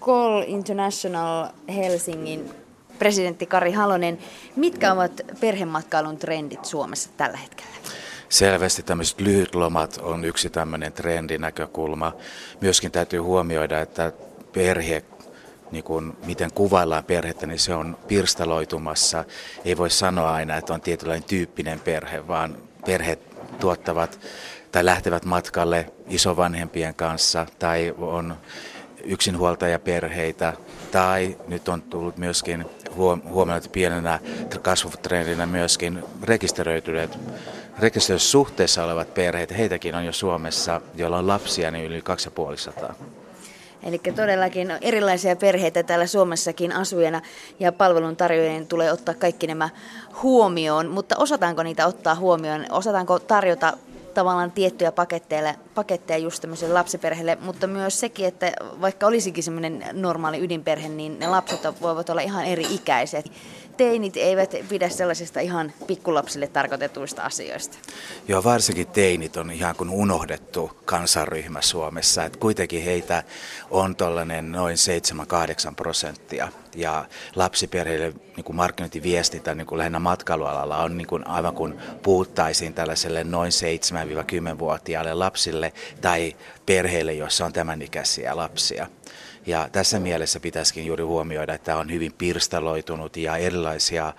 Call International Helsingin presidentti Kari Halonen. Mitkä ovat perhematkailun trendit Suomessa tällä hetkellä? Selvästi tämmöiset lyhytlomat on yksi tämmöinen trendinäkökulma. Myöskin täytyy huomioida, että perhe niin kuin, miten kuvaillaan perhettä, niin se on pirstaloitumassa. Ei voi sanoa aina, että on tietynlainen tyyppinen perhe, vaan perheet tuottavat tai lähtevät matkalle isovanhempien kanssa tai on yksinhuoltajaperheitä tai nyt on tullut myöskin huomioon pienenä kasvutrendinä myöskin rekisteröityneet suhteessa olevat perheet, heitäkin on jo Suomessa, joilla on lapsia, niin yli 2500. Eli todellakin erilaisia perheitä täällä Suomessakin asujana ja palveluntarjoajien tulee ottaa kaikki nämä huomioon, mutta osataanko niitä ottaa huomioon? Osataanko tarjota tavallaan tiettyjä paketteja, paketteja just tämmöiselle lapsiperheelle, mutta myös sekin, että vaikka olisikin semmoinen normaali ydinperhe, niin ne lapset voivat olla ihan eri ikäiset teinit eivät pidä sellaisista ihan pikkulapsille tarkoitetuista asioista. Joo, varsinkin teinit on ihan kuin unohdettu kansanryhmä Suomessa. Et kuitenkin heitä on tuollainen noin 7-8 prosenttia. Ja lapsiperheille niin markkinointiviestintä niin kuin lähinnä matkailualalla on niin kuin aivan kuin puhuttaisiin tällaiselle noin 7-10-vuotiaille lapsille tai perheille, joissa on tämän ikäisiä lapsia. Ja tässä mielessä pitäisikin juuri huomioida, että on hyvin pirstaloitunut ja erilaisia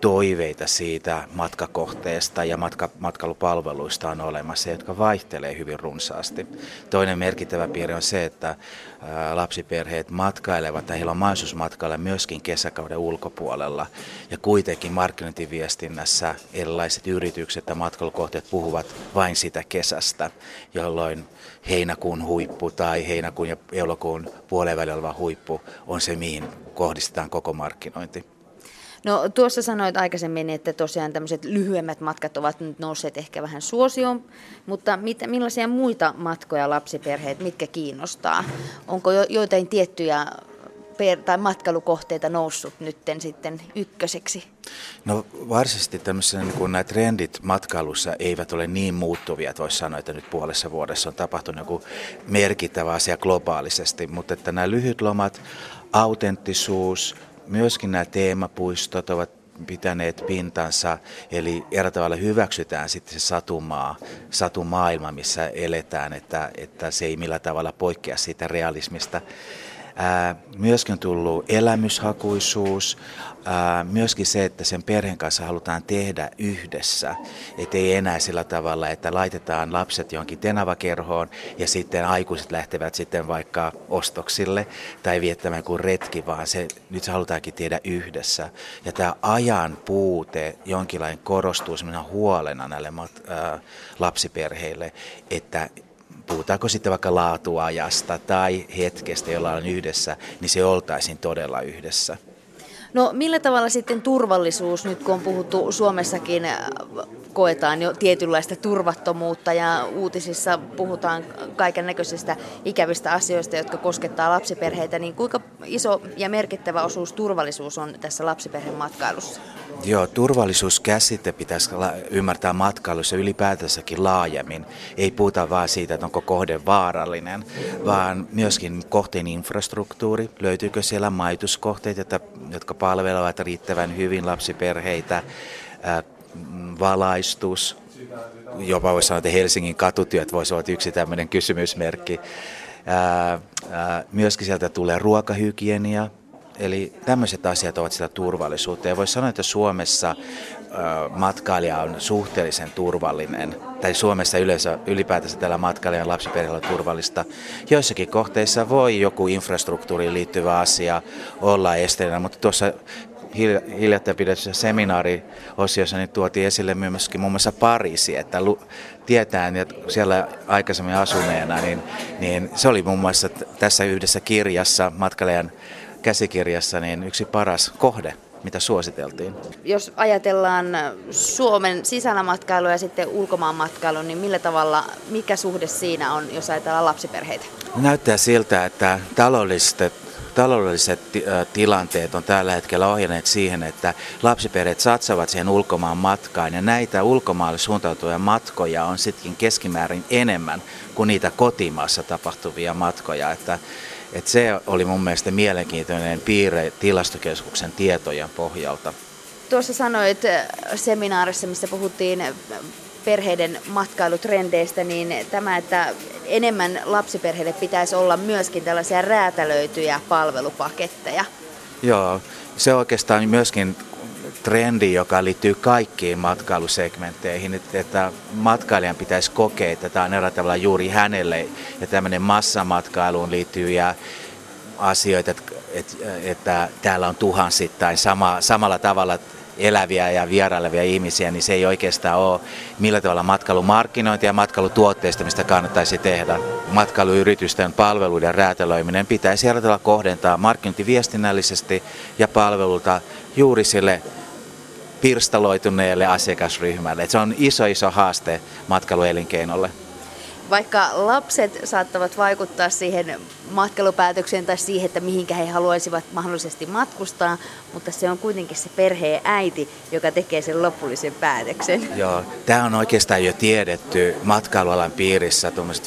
toiveita siitä matkakohteesta ja matka, matkailupalveluista on olemassa, jotka vaihtelee hyvin runsaasti. Toinen merkittävä piirre on se, että lapsiperheet matkailevat tai heillä on mahdollisuus matkailla myöskin kesäkauden ulkopuolella. Ja kuitenkin markkinointiviestinnässä erilaiset yritykset ja matkailukohteet puhuvat vain sitä kesästä, jolloin heinäkuun huippu tai heinäkuun ja elokuun puolen välillä huippu on se, mihin kohdistetaan koko markkinointi. No tuossa sanoit aikaisemmin, että tosiaan tämmöiset lyhyemmät matkat ovat nyt nousseet ehkä vähän suosioon, mutta mit, millaisia muita matkoja lapsiperheet, mitkä kiinnostaa? Onko jo, joitain tiettyjä per, tai matkailukohteita noussut nytten sitten ykköseksi? No varsinaisesti tämmöisenä niin kun nämä trendit matkailussa eivät ole niin muuttuvia, että voisi sanoa, että nyt puolessa vuodessa on tapahtunut joku merkittävä asia globaalisesti, mutta että nämä lyhyt lomat, autenttisuus, myöskin nämä teemapuistot ovat pitäneet pintansa, eli eri tavalla hyväksytään sitten se satumaa, satumaailma, missä eletään, että, että se ei millään tavalla poikkea siitä realismista. Myöskin on tullut elämyshakuisuus, myöskin se, että sen perheen kanssa halutaan tehdä yhdessä. Että ei enää sillä tavalla, että laitetaan lapset johonkin tenavakerhoon ja sitten aikuiset lähtevät sitten vaikka ostoksille tai viettämään kuin retki, vaan se, nyt se halutaankin tehdä yhdessä. Ja tämä ajan puute jonkinlainen korostuu huolena näille lapsiperheille, että puhutaanko sitten vaikka laatuajasta tai hetkestä, jolla on yhdessä, niin se oltaisiin todella yhdessä. No millä tavalla sitten turvallisuus, nyt kun on puhuttu Suomessakin, äh, koetaan jo tietynlaista turvattomuutta ja uutisissa puhutaan kaiken näköisistä ikävistä asioista, jotka koskettaa lapsiperheitä, niin kuinka iso ja merkittävä osuus turvallisuus on tässä lapsiperheen matkailussa? Joo, turvallisuuskäsite pitäisi ymmärtää matkailussa ylipäätänsäkin laajemmin. Ei puhuta vain siitä, että onko kohde vaarallinen, vaan myöskin kohteen infrastruktuuri. Löytyykö siellä maituskohteita, jotka palvelevat riittävän hyvin lapsiperheitä, valaistus, jopa voisi sanoa, että Helsingin katutyöt voisivat olla yksi tämmöinen kysymysmerkki. myöskin sieltä tulee ruokahygienia, Eli tämmöiset asiat ovat sitä turvallisuutta. Ja voisi sanoa, että Suomessa matkailija on suhteellisen turvallinen, tai Suomessa yleensä ylipäätänsä tällä matkailijan lapsiperheellä on turvallista. Joissakin kohteissa voi joku infrastruktuuriin liittyvä asia olla esteenä, mutta tuossa hiljattain pidetyssä seminaariosiossa niin tuotiin esille myöskin muun muassa Pariisi, että tietään, että siellä aikaisemmin asuneena, niin, niin se oli muun muassa tässä yhdessä kirjassa matkailijan käsikirjassa niin yksi paras kohde, mitä suositeltiin. Jos ajatellaan Suomen sisällä matkailua ja sitten ulkomaan matkailu, niin millä tavalla, mikä suhde siinä on, jos ajatellaan lapsiperheitä? Näyttää siltä, että taloudelliset taloudelliset tilanteet on tällä hetkellä ohjanneet siihen, että lapsiperheet satsavat siihen ulkomaan matkaan ja näitä ulkomaalle suuntautuvia matkoja on sittenkin keskimäärin enemmän kuin niitä kotimaassa tapahtuvia matkoja. Että Et se oli mun mielestä mielenkiintoinen piirre tilastokeskuksen tietojen pohjalta. Tuossa sanoit seminaarissa, missä puhuttiin perheiden matkailutrendeistä, niin tämä, että enemmän lapsiperheille pitäisi olla myöskin tällaisia räätälöityjä palvelupaketteja. Joo, se oikeastaan myöskin trendi, joka liittyy kaikkiin matkailusegmentteihin, että matkailijan pitäisi kokea, että tämä on eräällä tavalla juuri hänelle ja tämmöinen massamatkailuun liittyviä asioita, että, että, että täällä on tuhansittain sama, samalla tavalla eläviä ja vierailevia ihmisiä, niin se ei oikeastaan ole millä tavalla matkailumarkkinointia ja matkailutuotteista, mistä kannattaisi tehdä. Matkailuyritysten palveluiden räätälöiminen pitäisi järjestellä kohdentaa markkinointiviestinnällisesti ja palvelulta juuri sille pirstaloituneelle asiakasryhmälle. Et se on iso iso haaste matkailuelinkeinolle. Vaikka lapset saattavat vaikuttaa siihen matkailupäätökseen tai siihen, että mihinkä he haluaisivat mahdollisesti matkustaa, mutta se on kuitenkin se perheen äiti, joka tekee sen lopullisen päätöksen. Joo, tämä on oikeastaan jo tiedetty matkailualan piirissä tuommoiset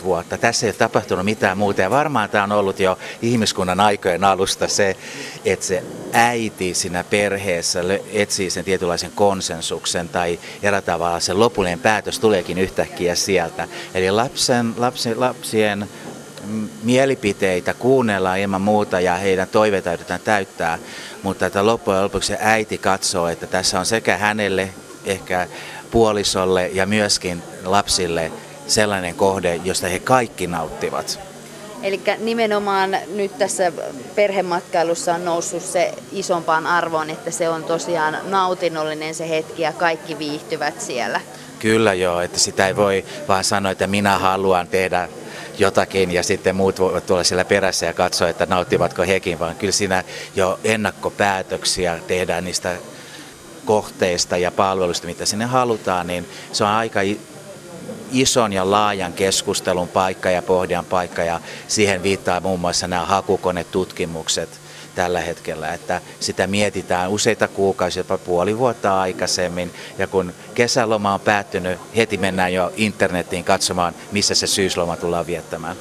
15-20 vuotta. Tässä ei ole tapahtunut mitään muuta ja varmaan tämä on ollut jo ihmiskunnan aikojen alusta se, että se äiti siinä perheessä etsii sen tietynlaisen konsensuksen tai erä tavalla se lopullinen päätös tuleekin yhtäkkiä sieltä. Eli lapsen, lapsi, lapsien mielipiteitä kuunnellaan ilman muuta ja heidän toiveita yritetään täyttää, mutta että loppujen lopuksi äiti katsoo, että tässä on sekä hänelle, ehkä puolisolle ja myöskin lapsille sellainen kohde, josta he kaikki nauttivat. Eli nimenomaan nyt tässä perhematkailussa on noussut se isompaan arvoon, että se on tosiaan nautinnollinen se hetki ja kaikki viihtyvät siellä. Kyllä joo, että sitä ei voi vaan sanoa, että minä haluan tehdä jotakin ja sitten muut voivat tulla siellä perässä ja katsoa, että nauttivatko hekin, vaan kyllä siinä jo ennakkopäätöksiä tehdään niistä kohteista ja palveluista, mitä sinne halutaan, niin se on aika ison ja laajan keskustelun paikka ja pohdian paikka ja siihen viittaa muun muassa nämä hakukonetutkimukset tällä hetkellä, että sitä mietitään useita kuukausia, jopa puoli vuotta aikaisemmin ja kun kesäloma on päättynyt, heti mennään jo internettiin katsomaan, missä se syysloma tullaan viettämään.